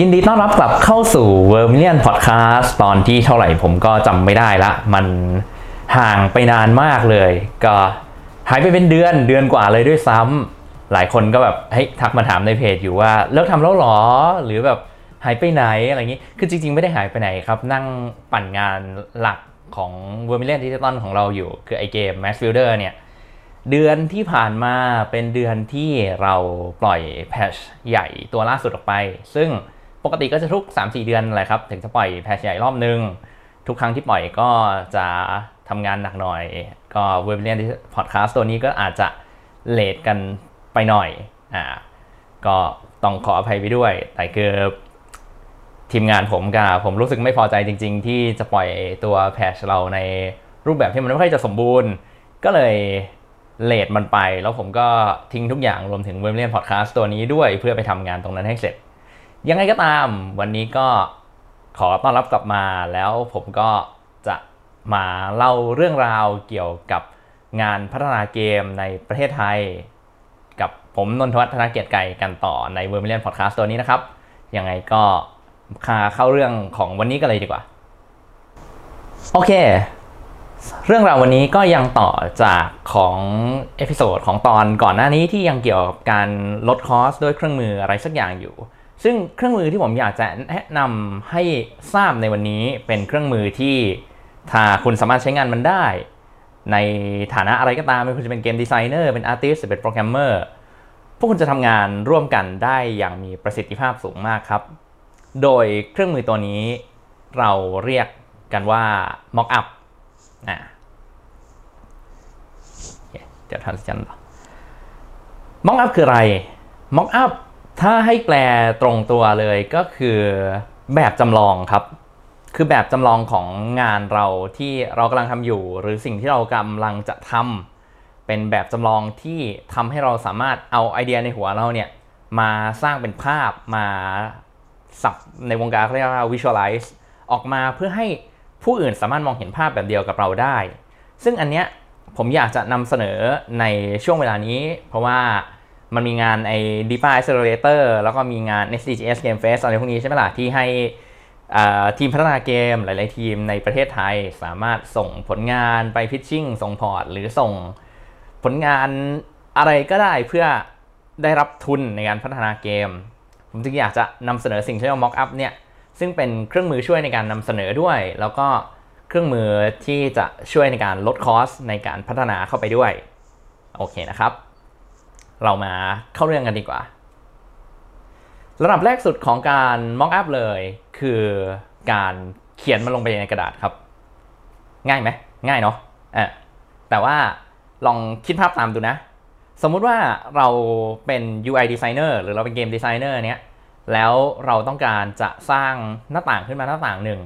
ยินดีต้อนรับกลับเข้าสู่ v e r m i l i o n Podcast ตอนที่เท่าไหร่ผมก็จำไม่ได้ละ มันห่างไปนานมากเลย ก็หายไปเป็นเดือนเดือนกว่าเลยด้วยซ้ำหลายคนก็แบบเฮ้ยทักมาถามในเพจอยู่ว่า เลิกทำแล้วหรอ หรือแบบหายไปไหนอะไรอย่างนี้ คือจริง ๆ ไม่ได้หายไปไหนครับ นั่งปั่นงานหลักของ v e r m i l i o n Digital ของเราอยู่ คือไอเกม Match Builder เนี่ยเดือนที่ผ่านมาเป็นเดือนที่เราปล่อยแพชใหญ่ตัวล่าสุดออกไป ซึ่ง ปกติก็จะทุก 3-4 เดือนแหละครับ ถึงจะปล่อยแพชใหญ่รอบนึง ทุกครั้งที่ปล่อยก็จะทำงานหนักหน่อย ก็เว็บเรียนพอดแคสต์ตัวนี้ก็อาจจะเลทกันไปหน่อยอ่าก็ต้องขออภัยไปด้วย แต่คือทีมงานผมกับผมรู้สึกไม่พอใจจริง ๆ ที่จะปล่อยตัวแพชเราในรูปแบบที่มันไม่ค่อยจะสมบูรณ์ ก็เลย late มันไป แล้วผมก็ทิ้งทุกอย่างรวมถึง Vermillion Podcast ตัวนี้ด้วยเพื่อไปทำงานตรงนั้นให้เสร็จ ยังไงก็ตามวันนี้ก็ขอต้อนรับกลับมาแล้วผมก็จะมาเล่าเรื่องราวเกี่ยวกับงานพัฒนาเกมในประเทศไทย กับผมนนทวัฒนเกียรติไก่กันต่อใน Vermillion Podcast ตัวนี้นะครับ ยังไงก็มาเข้าเรื่องของวันนี้กันเลยดีกว่า โอเค เรื่องราววันนี้ก็ยังต่อจากของ episode ของตอนก่อนหน้านี้ที่ยังเกี่ยวกับการลด cost ด้วยเครื่องมืออะไรสักอย่างอยู่ ซึ่งเครื่องมือที่ผมอยากจะแนะนำให้ทราบในวันนี้เป็นเครื่องมือที่ถ้าคุณสามารถใช้งานมันได้ ในฐานะอะไรก็ตามไม่ว่าจะเป็น game designer เป็น artist เป็นโปรแกรมเมอร์พวกคุณจะทำงานร่วมกันได้อย่างมีประสิทธิภาพสูงมากครับ โดยเครื่องมือตัวนี้เราเรียกกันว่า Mockup อะเดี๋ยวทันสันต่อ Mockup คืออะไร Mockup ถ้าให้แปลตรงตัวเลยก็คือแบบจำลองครับ คือแบบจำลองของงานเราที่เรากำลังทำอยู่ หรือสิ่งที่เรากำลังจะทำเป็นแบบจำลองที่ทำให้เราสามารถเอาไอเดียในหัวเราเนี่ยมาสร้างเป็นภาพมาสับในวงการเขาเรียกว่า visualize ออกมาเพื่อให้ผู้อื่นสามารถมองเห็นภาพแบบเดียวกับเราได้ ซึ่งอันเนี้ยผมอยากจะนำเสนอในช่วงเวลานี้ เพราะว่า มันมีงานไอ้ DeFi Accelerator แล้วก็มีงาน SDGs Game Fest อะไรพวกนี้ใช่ไหมล่ะ ที่ให้ทีมพัฒนาเกมหลาย ๆ ทีมในประเทศไทยสามารถส่งผลงานไปพิชชิ่งส่งพอร์ต หรือส่งผลงานอะไรก็ได้เพื่อได้รับทุนในการพัฒนาเกม ผมจึงอยากจะนำเสนอสิ่งที่เรียกว่า Mock Up เนี่ย ซึ่งเป็นเครื่องมือช่วยในการนำเสนอด้วย แล้วก็เครื่องมือที่จะช่วยในการลดคอสในการพัฒนาเข้าไปด้วย โอเคนะครับ เรามาเข้าเรื่องกันดีกว่า ระดับแรกสุดของการ mock up เลย คือการเขียนมันลงไปในกระดาษครับ ง่ายไหมง่ายเนาะอะแต่ว่าลองคิดภาพตามดูนะ สมมุติว่าเราเป็น UI designer หรือเราเป็นเกมดีไซเนอร์เนี้ยแล้วเราต้องการจะสร้างหน้าต่างขึ้นมาหน้าต่างหนึ่ง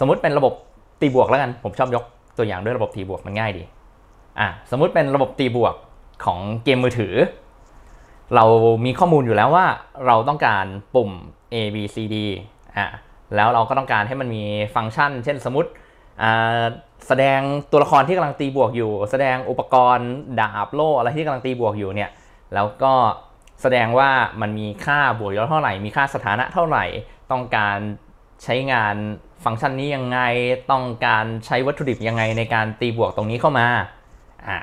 สมมุติเป็นระบบตีบวกแล้วกัน ผมชอบยกตัวอย่างด้วยระบบตีบวกมันง่ายดี อะ สมมุติเป็นระบบตีบวก ของเกมมือถือ เรามีข้อมูลอยู่แล้วว่าเราต้องการปุ่ม A B C D อะแล้วเราก็ต้องการให้มันมีฟังก์ชัน เช่นสมมติแสดงตัวละครที่กำลังตีบวกอยู่ แสดงอุปกรณ์ดาบโล่อะไรที่กำลังตีบวกอยู่เนี่ยแล้วก็แสดงว่ามันมีค่าบวกยอดเท่าไหร่ มีค่าสถานะเท่าไหร่ ต้องการใช้งานฟังก์ชันนี้ยังไง ต้องการใช้วัตถุดิบยังไงในการตีบวกตรงนี้เข้ามาอ่า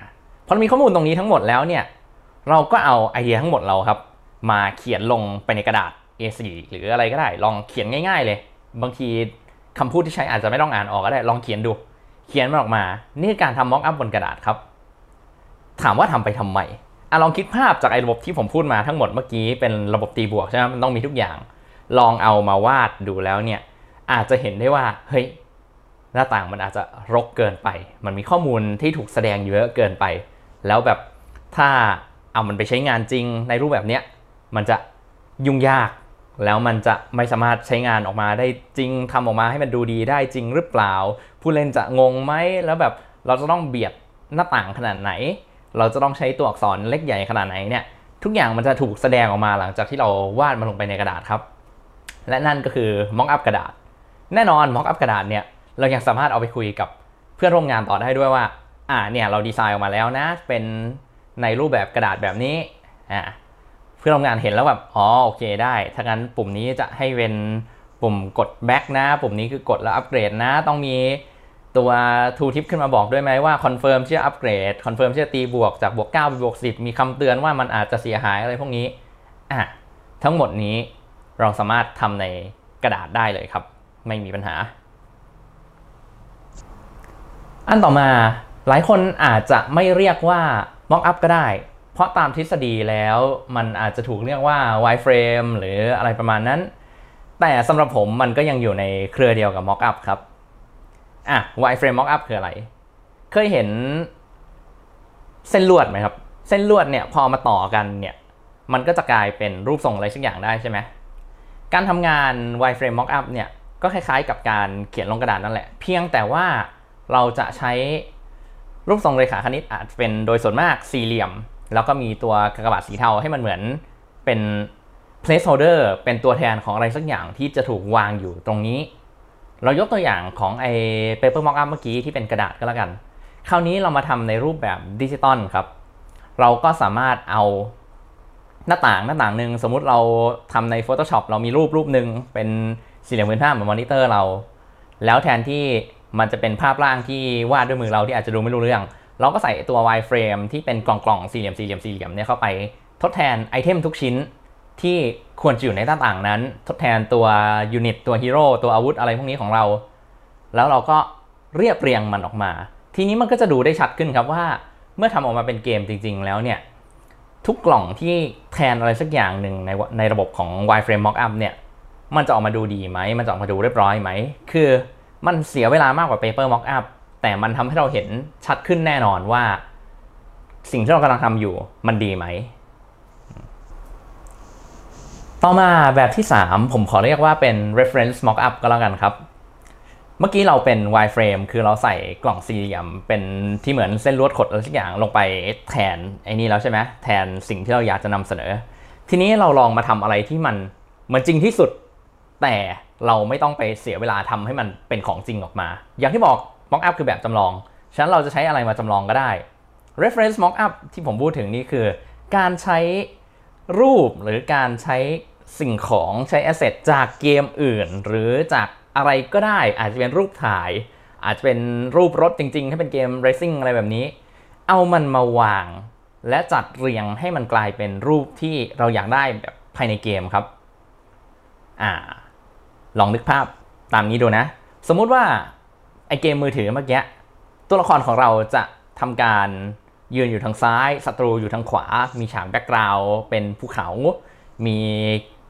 พอมีข้อมูลตรงนี้ทั้งหมดแล้วเนี่ยเราก็เอาไอเดียทั้งหมดเราครับ มาเขียนลงไปในกระดาษ A4 หรืออะไรก็ได้ ลองเขียนง่าย ๆ เลย บางทีคำพูดที่ใช้อาจจะไม่ต้องอ่านออกก็ได้ ลองเขียนดู เขียนมันออกมา นี่การทำม็อกอัพบนกระดาษครับ ถามว่าทำไปทำไมอะลองคิดภาพจากไอ้ระบบที่ผมพูดมาทั้งหมดเมื่อกี้เป็นระบบตีบวกใช่ไหมมันต้องมีทุกอย่าง ลองเอามาวาดดูแล้วเนี่ยอาจจะเห็นได้ว่าเฮ้ยหน้าต่างมันอาจจะรกเกินไป มันมีข้อมูลที่ถูกแสดงเยอะเกินไป แล้วแบบถ้าเอามันไปใช้งานจริงในรูปแบบเนี้ยมันจะยุ่งยาก แล้วมันจะไม่สามารถใช้งานออกมาได้จริงทำออกมาให้มันดูดีได้จริงหรือเปล่า ผู้เล่นจะงงไหมแล้วแบบเราจะต้องเบียดหน้าต่างขนาดไหน เราจะต้องใช้ตัวอักษรเล็กใหญ่ขนาดไหนเนี่ยทุกอย่างมันจะถูกแสดงออกมาหลังจากที่เราวาดมันลงไปในกระดาษครับ และนั่นก็คือม็อกอัพกระดาษ แน่นอนม็อกอัพกระดาษเนี่ยเรายังสามารถเอาไปคุยกับเพื่อนร่วมงานต่อได้ด้วยว่า อ่าเนี่ยเราดีไซน์ออกมาแล้วนะ เป็นในรูปแบบกระดาษแบบนี้อ่าเพื่อนร่วมงานเห็นแล้วแบบอ๋อโอเคได้ถ้างั้นปุ่มนี้จะให้เป็นปุ่มกด back นะ ปุ่มนี้คือกดแล้วอัปเกรดนะ ต้องมีตัว tool tip ขึ้นมาบอกด้วยไหมว่า confirm เชื่ออัปเกรด confirm เชื่อตีบวกจากบวก9ไปบวก 10 มีคำเตือนว่ามันอาจจะเสียหายอะไรพวกนี้อะทั้งหมดนี้เราสามารถทำในกระดาษได้เลยครับ ไม่มีปัญหา อันต่อมา หลายคนอาจจะไม่เรียกว่า mock up ก็ได้ เพราะตามทฤษฎีแล้วมันอาจจะถูกเรียกว่า wireframe หรืออะไรประมาณนั้น แต่สำหรับผมมันก็ยังอยู่ในเครือเดียวกับ mock up ครับ อะ wireframe mock up คืออะไร เคยเห็นเส้นลวดไหมครับ เส้นลวดเนี่ยพอมาต่อกันเนี่ยมันก็จะกลายเป็นรูปทรงอะไรสักอย่างได้ใช่ไหมการทำงาน wireframe mock up เนี่ยก็คล้ายๆกับการเขียนลงกระดาษนั่นแหละ เพียงแต่ว่าเราจะใช้ รูปทรงเรขาคณิตอาจเป็นโดยส่วนมากสี่เหลี่ยม แล้วก็มีตัวกากบาทสีเทาให้มันเหมือนเป็น placeholder เป็นตัวแทนของอะไรสักอย่างที่จะถูกวางอยู่ตรงนี้ เรายกตัวอย่างของไอ้ paper mock up เมื่อกี้ที่เป็นกระดาษก็แล้วกัน คราวนี้เรามาทำในรูปแบบดิจิตอลครับ เราก็สามารถเอาหน้าต่างหน้าต่างหนึ่งสมมุติเราทำใน Photoshop เรามีรูปรูปหนึ่งเป็นสี่เหลี่ยมผืนผ้าเหมือนมอนิเตอร์เรา แล้วแทนที่ มันจะเป็นภาพร่างที่วาดด้วยมือเราที่อาจจะดูไม่รู้เรื่อง เราก็ใส่ตัว wireframe ที่เป็นกล่องๆสี่เหลี่ยมสี่เหลี่ยมสี่เหลี่ยมเนี่ยเข้าไปทดแทน item ทุกชิ้นที่ควรจะอยู่ในหน้าต่างนั้น ทดแทนตัวยูนิตตัวฮีโร่ตัวอาวุธอะไรพวกนี้ของเรา แล้วเราก็เรียบเรียงมันออกมา ทีนี้มันก็จะดูได้ชัดขึ้นครับว่า เมื่อทำออกมาเป็นเกมจริง ๆ แล้วเนี่ยทุกกล่องที่แทนอะไรสักอย่างหนึ่งในในระบบของ wireframe mockup เนี่ยมันจะออกมาดูดีไหม มันจะออกมาดูเรียบร้อยไหม คือ มันเสียเวลามากกว่า paper mockup แต่มันทำให้เราเห็นชัดขึ้นแน่นอนว่า สิ่งที่เรากำลังทำอยู่มันดีไหม ต่อมาแบบที่ 3 ผมขอเรียกว่าเป็น reference mockup ก็แล้วกันครับ เมื่อกี้เราเป็น wireframe คือเราใส่กล่องสี่เหลี่ยมเป็นที่เหมือนเส้นลวดขดอะไรสักอย่างลงไปแทนไอ้นี่แล้วใช่ไหมแทนสิ่งที่เราอยากจะนำเสนอ ทีนี้เราลองมาทำอะไรที่มันเหมือนจริงที่สุด แต่เราไม่ต้องไปเสียเวลาทำให้มันเป็นของจริงออกมา อย่างที่บอก mock up คือแบบจำลอง ฉะนั้นเราจะใช้อะไรมาจำลองก็ได้ reference mock up ที่ผมพูดถึงนี่คือ การใช้รูปหรือการใช้สิ่งของใช้ asset จากเกมอื่น หรือจากอะไรก็ได้ อาจจะเป็นรูปถ่าย อาจจะเป็นรูปรถจริงๆ ถ้าเป็นเกม racing อะไรแบบนี้ เอามันมาวาง และจัดเรียงให้มันกลายเป็นรูปที่เราอยากได้แบบภายในเกมครับ อ่า ลองนึกภาพตามนี้ดูนะ สมมุติว่าไอเกมมือถือเมื่อกี้ตัวละครของเราจะทำการยืนอยู่ทางซ้ายศัตรูอยู่ทางขวา มีฉากแบ็กกราวด์เป็นภูเขา มี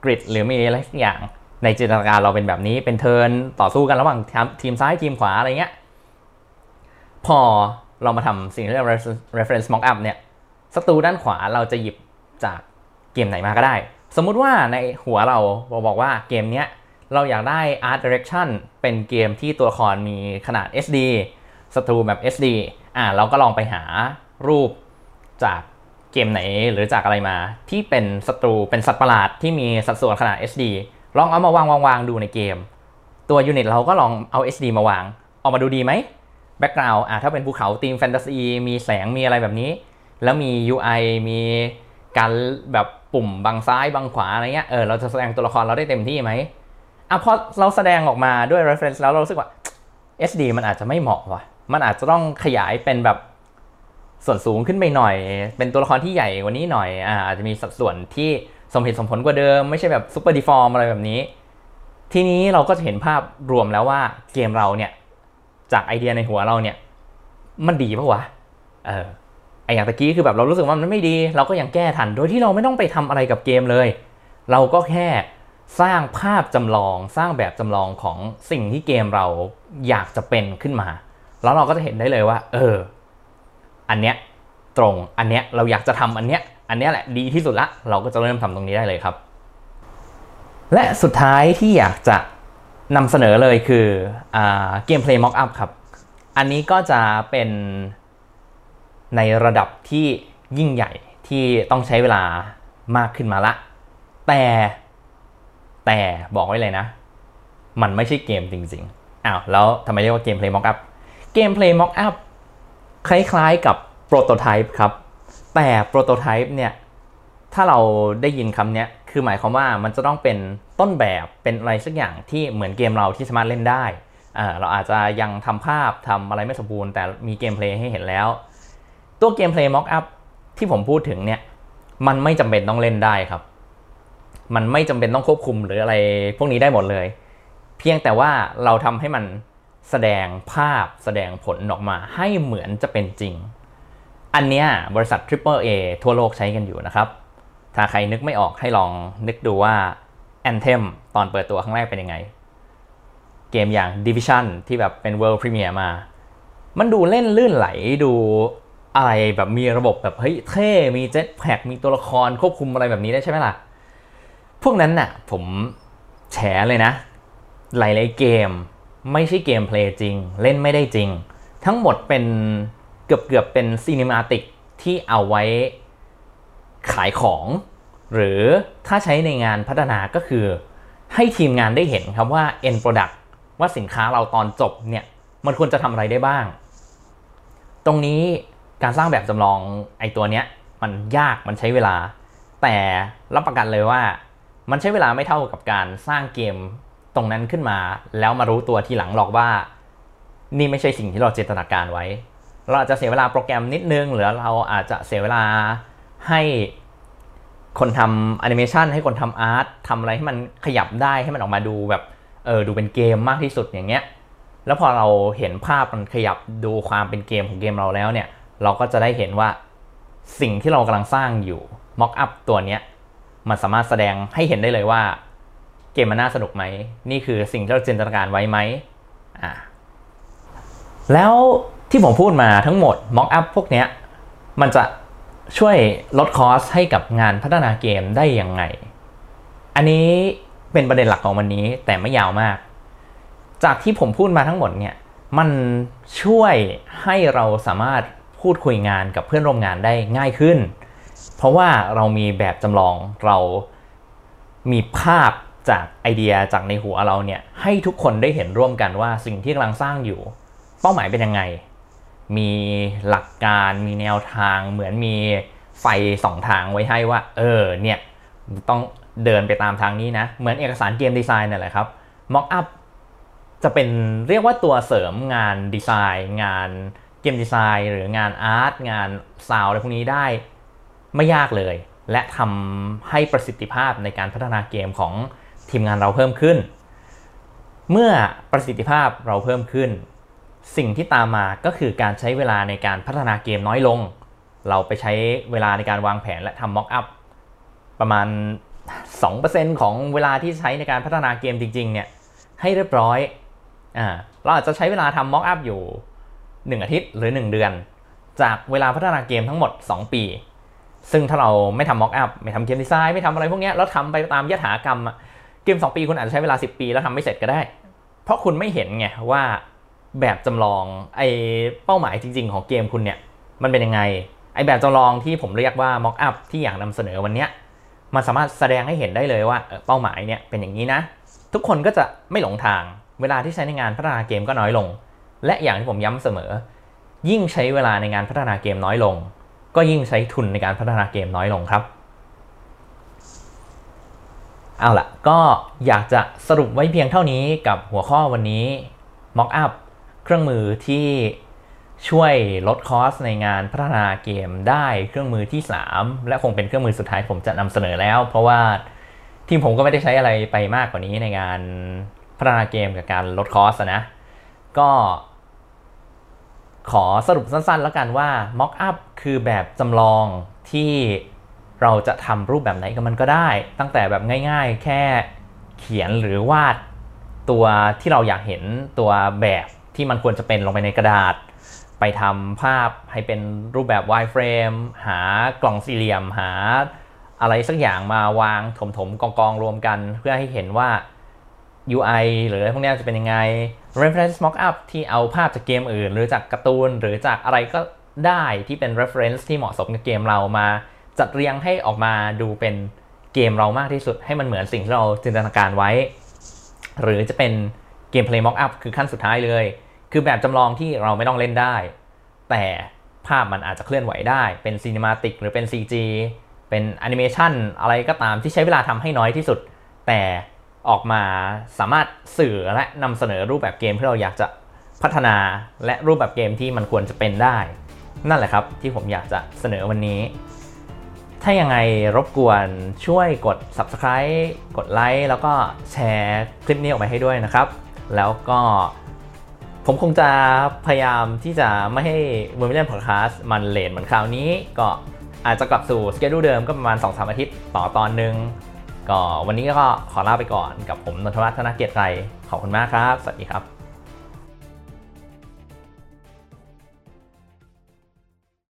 กริดหรือมีอะไรสักอย่าง ในจินตนาการเราเป็นแบบนี้เป็นเทิร์นต่อสู้กันระหว่างทีมซ้ายทีมขวาอะไรเงี้ยพอเรามาทำสิ่งที่เรียกว่า reference mock up เนี่ยศัตรูด้านขวาเราจะหยิบจากเกมไหนมาก็ได้ สมมุติว่าในหัวเราบอกว่าเกมเนี้ย เราอยากได้ art direction เป็นเกมที่ตัวละครมีขนาด SD ศัตรูแบบ SD อ่าเราก็ลองไปหารูปจากเกมไหนหรือจากอะไรมา ที่เป็นศัตรูเป็นสัตว์ประหลาดที่มีสัดส่วนขนาด SD ลองเอามาวางวางวางดูในเกม ตัว unit เราก็ลองเอา SD มาวาง ออกมาดูดีไหม background อะถ้าเป็นภูเขาธีมแฟนตาซีมีแสงมีอะไรแบบนี้ แล้วมี UI มีการแบบปุ่มวางซ้ายวางขวาอะไรเงี้ยเออเราจะแสดงตัวละครเราได้เต็มที่ไหม อะพอเราแสดงออกมาด้วย reference แล้วเรารู้สึกว่า SD มันอาจจะไม่เหมาะว่ะ มันอาจจะต้องขยายเป็นแบบส่วนสูงขึ้นไปหน่อย เป็นตัวละครที่ใหญ่กว่านี้หน่อย อ่าอาจจะมีสัดส่วนที่สมเหตุสมผลกว่าเดิม ไม่ใช่แบบ super deform อะไรแบบนี้ ทีนี้เราก็จะเห็นภาพรวมแล้วว่าเกมเราเนี่ย จากไอเดียในหัวเราเนี่ย มันดีปะวะ เออ ไออย่างตะกี้คือแบบเรารู้สึกว่ามันไม่ดี เราก็ยังแก้ทัน โดยที่เราไม่ต้องไปทำอะไรกับเกมเลย เราก็แค่ สร้างภาพจำลองสร้างแบบจำลองของสิ่งที่เกมเราอยากจะเป็นขึ้นมา แล้วเราก็จะเห็นได้เลยว่า เออ อันเนี้ยตรงอันเนี้ยเราอยากจะทำอันเนี้ยอันเนี้ยแหละดีที่สุดละเราก็จะเริ่มทำตรงนี้ได้เลยครับ และสุดท้ายที่อยากจะนำเสนอเลยคือ gameplay mockup ครับ อันนี้ก็จะเป็นในระดับที่ยิ่งใหญ่ที่ต้องใช้เวลามากขึ้นมาละ แต่ แต่บอกไว้เลยนะ มันไม่ใช่เกมจริงๆ อ้าว แล้วทำไมเรียกว่า gameplay mockup gameplay mockup คล้ายๆกับ prototype ครับ แต่ prototype เนี่ย ถ้าเราได้ยินคำนี้คือหมายความว่ามันจะต้องเป็นต้นแบบเป็นอะไรสักอย่างที่เหมือนเกมเราที่สามารถเล่นได้ เราอาจจะยังทำภาพทำอะไรไม่สมบูรณ์ แต่มี gameplay ให้เห็นแล้ว ตัว gameplay mockup ที่ผมพูดถึงเนี่ย มันไม่จำเป็นต้องเล่นได้ครับ มันไม่จำเป็นต้องควบคุมหรืออะไรพวกนี้ได้หมดเลย เพียงแต่ว่าเราทำให้มันแสดงภาพแสดงผลออกมาให้เหมือนจะเป็นจริง อันเนี้ยบริษัท Triple A ทั่วโลกใช้กันอยู่นะครับ ถ้าใครนึกไม่ออกให้ลองนึกดูว่า Anthem ตอนเปิดตัวครั้งแรกเป็นยังไง เกมอย่าง Division ที่แบบเป็น World Premiere มา มันดูเล่นลื่นไหลดูอะไรแบบมีระบบแบบเฮ้ยเท่ มีเจ็ตแพ็กมีตัวละครควบคุมอะไรแบบนี้ได้ใช่ไหมล่ะ พวกนั้นน่ะผมแฉเลยนะ หลายๆเกมไม่ใช่เกมเพลย์จริง เล่นไม่ได้จริง ทั้งหมดเป็นเกือบเกือบเป็นซีนิมาติกที่เอาไว้ขายของ หรือถ้าใช้ในงานพัฒนาก็คือ ให้ทีมงานได้เห็นครับว่า end product ว่าสินค้าเราตอนจบเนี่ย มันควรจะทำอะไรได้บ้าง ตรงนี้การสร้างแบบจำลองไอ้ตัวเนี้ย มันยากมันใช้เวลา แต่รับประกันเลยว่า มันใช้เวลาไม่เท่ากับการสร้างเกมตรงนั้นขึ้นมา แล้วมารู้ตัวทีหลังหรอกว่า นี่ไม่ใช่สิ่งที่เราจินตนาการไว้ เราอาจจะเสียเวลาโปรแกรมนิดนึง หรือเราอาจจะเสียเวลาให้คนทำแอนิเมชันให้คนทำ art ทำอะไรให้มันขยับได้ให้มันออกมาดูแบบเออดูเป็นเกมมากที่สุดอย่างเงี้ยแล้วพอเราเห็นภาพมันขยับดูความเป็นเกมของเกมเราแล้วเนี่ย เราก็จะได้เห็นว่าสิ่งที่เรากำลังสร้างอยู่ mockup ตัวเนี้ย มันสามารถแสดงให้เห็นได้เลยว่า เกมมันน่าสนุกไหม นี่คือสิ่งที่เราจินตนาการไว้ไหมอ่าแล้วที่ผมพูดมาทั้งหมดม็อกอัพพวกเนี้ยมันจะช่วยลดคอสให้กับงานพัฒนาเกมได้ยังไง อันนี้เป็นประเด็นหลักของวันนี้แต่ไม่ยาวมาก จากที่ผมพูดมาทั้งหมดเนี่ยมันช่วยให้เราสามารถพูดคุยงานกับเพื่อนร่วมงานได้ง่ายขึ้น ราะว่าเรามีแบบจำลองเรามีภาพจากไอเดียจากในหัวเราเนี่ยให้ทุกคนได้เห็นร่วมกันว่าสิ่งที่กำลังสร้างอยู่ เป้าหมายเป็นยังไง มีหลักการมีแนวทาง เหมือนมีไฟสองทางไว้ให้ว่า เออเนี่ยต้องเดินไปตามทางนี้นะ เหมือนเอกสารเกมดีไซน์นี่นแหละครับ Mock up จะเป็นเรียกว่าตัวเสริมงานดีไซน์ งานgame design หรืองาน art งาน sound อะไรพวกนี้ได้ ไม่ยากเลย และทำให้ประสิทธิภาพในการพัฒนาเกมของทีมงานเราเพิ่มขึ้น เมื่อประสิทธิภาพเราเพิ่มขึ้น สิ่งที่ตามมาก็คือการใช้เวลาในการพัฒนาเกมน้อยลง เราไปใช้เวลาในการวางแผนและทำ mockup ประมาณ 2%ของเวลาที่ใช้ในการพัฒนาเกมจริง ๆ เนี่ย ให้เรียบร้อยอ่าเราอาจจะใช้เวลาทำม็อกอัพอยู่ 1 อาทิตย์หรือ 1 เดือน จากเวลาพัฒนาเกมทั้งหมด 2 ปี ซึ่งถ้าเราไม่ทำม็อกอัพไม่ทำเกมดีไซน์ไม่ทำอะไรพวกนี้แล้วทำไปตามยถากรรมเกม 2 ปีคุณอาจจะใช้เวลา 10 ปีแล้วทำไม่เสร็จก็ได้ เพราะคุณไม่เห็นไงว่าแบบจำลองไอเป้าหมายจริง ๆ ของเกมคุณเนี่ยมันเป็นยังไงไอแบบจำลองที่ผมเรียกว่าม็อกอัพที่อยากนำเสนอวันนี้มันสามารถแสดงให้เห็นได้เลยว่าเป้าหมายเนี่ยเป็นอย่างนี้นะ ทุกคนก็จะไม่หลงทาง เวลาที่ใช้ในงานพัฒนาเกมก็น้อยลง และอย่างที่ผมย้ำเสมอ ยิ่งใช้เวลาในงานพัฒนาเกมน้อยลง ก็ยิ่งใช้ทุนในการพัฒนาเกมน้อยลงครับ เอาล่ะ ก็อยากจะสรุปไว้เพียงเท่านี้กับหัวข้อวันนี้ Mock Up เครื่องมือที่ช่วยลดคอสในงานพัฒนาเกมได้เครื่องมือที่ 3 และคงเป็นเครื่องมือสุดท้ายผมจะนำเสนอแล้ว เพราะว่าทีมผมก็ไม่ได้ใช้อะไรไปมากกว่านี้ในงานพัฒนาเกมกับการลดคอสนะ ก็ ขอสรุปสั้นๆ แล้วกันว่า Mock up คือแบบจำลองที่เราจะทำรูปแบบไหนกับมันก็ได้ ตั้งแต่แบบง่ายๆ แค่เขียนหรือวาดตัวที่เราอยากเห็นตัวแบบที่มันควรจะเป็นลงไปในกระดาษ ไปทำภาพให้เป็นรูปแบบ wireframe หากล่องสี่เหลี่ยมหาอะไรสักอย่างมาวางถมๆกองๆรวมกัน เพื่อให้เห็นว่า UI หรืออะไรพวกนี้จะเป็นยังไง reference mockup ที่เอาภาพจากเกมอื่น หรือจากการ์ตูน หรือจากอะไรก็ได้ที่เป็น reference ที่เหมาะสมกับเกมเรามาจัดเรียงให้ออกมาดูเป็นเกมเรามากที่สุดให้มันเหมือนสิ่งที่เราจินตนาการไว้ หรือจะเป็นเกม play mockup คือขั้นสุดท้ายเลย คือแบบจำลองที่เราไม่ต้องเล่นได้ แต่ภาพมันอาจจะเคลื่อนไหวได้ เป็น cinematic หรือเป็น CG เเป็นแอนิเมชันอะไรก็ตามที่ใช้เวลาทำให้น้อยที่สุด แต่ ออกมาสามารถสื่อและนำเสนอรูปแบบเกมที่เราอยากจะพัฒนาและรูปแบบเกมที่มันควรจะเป็นได้ นั่นแหละครับที่ผมอยากจะเสนอวันนี้ ถ้ายังไงรบกวนช่วยกด subscribe กดไลค์แล้วก็แชร์คลิปนี้ออกไปให้ด้วยนะครับ แล้วก็ผมคงจะพยายามที่จะไม่ให้ m o v i l i a n Podcast มันเลนเหมือนคราวนี้ ก็อาจจะกลับสู่สเกดูเดิมก็ประมาณ 2-3 อาทิตย์ต่อตอนหนึ่ง ก็วันนี้ก็ขอลาไปก่อนกับผมนนทวัฒน์ธนเกียรติไกรขอบคุณมากครับ สวัสดีครับ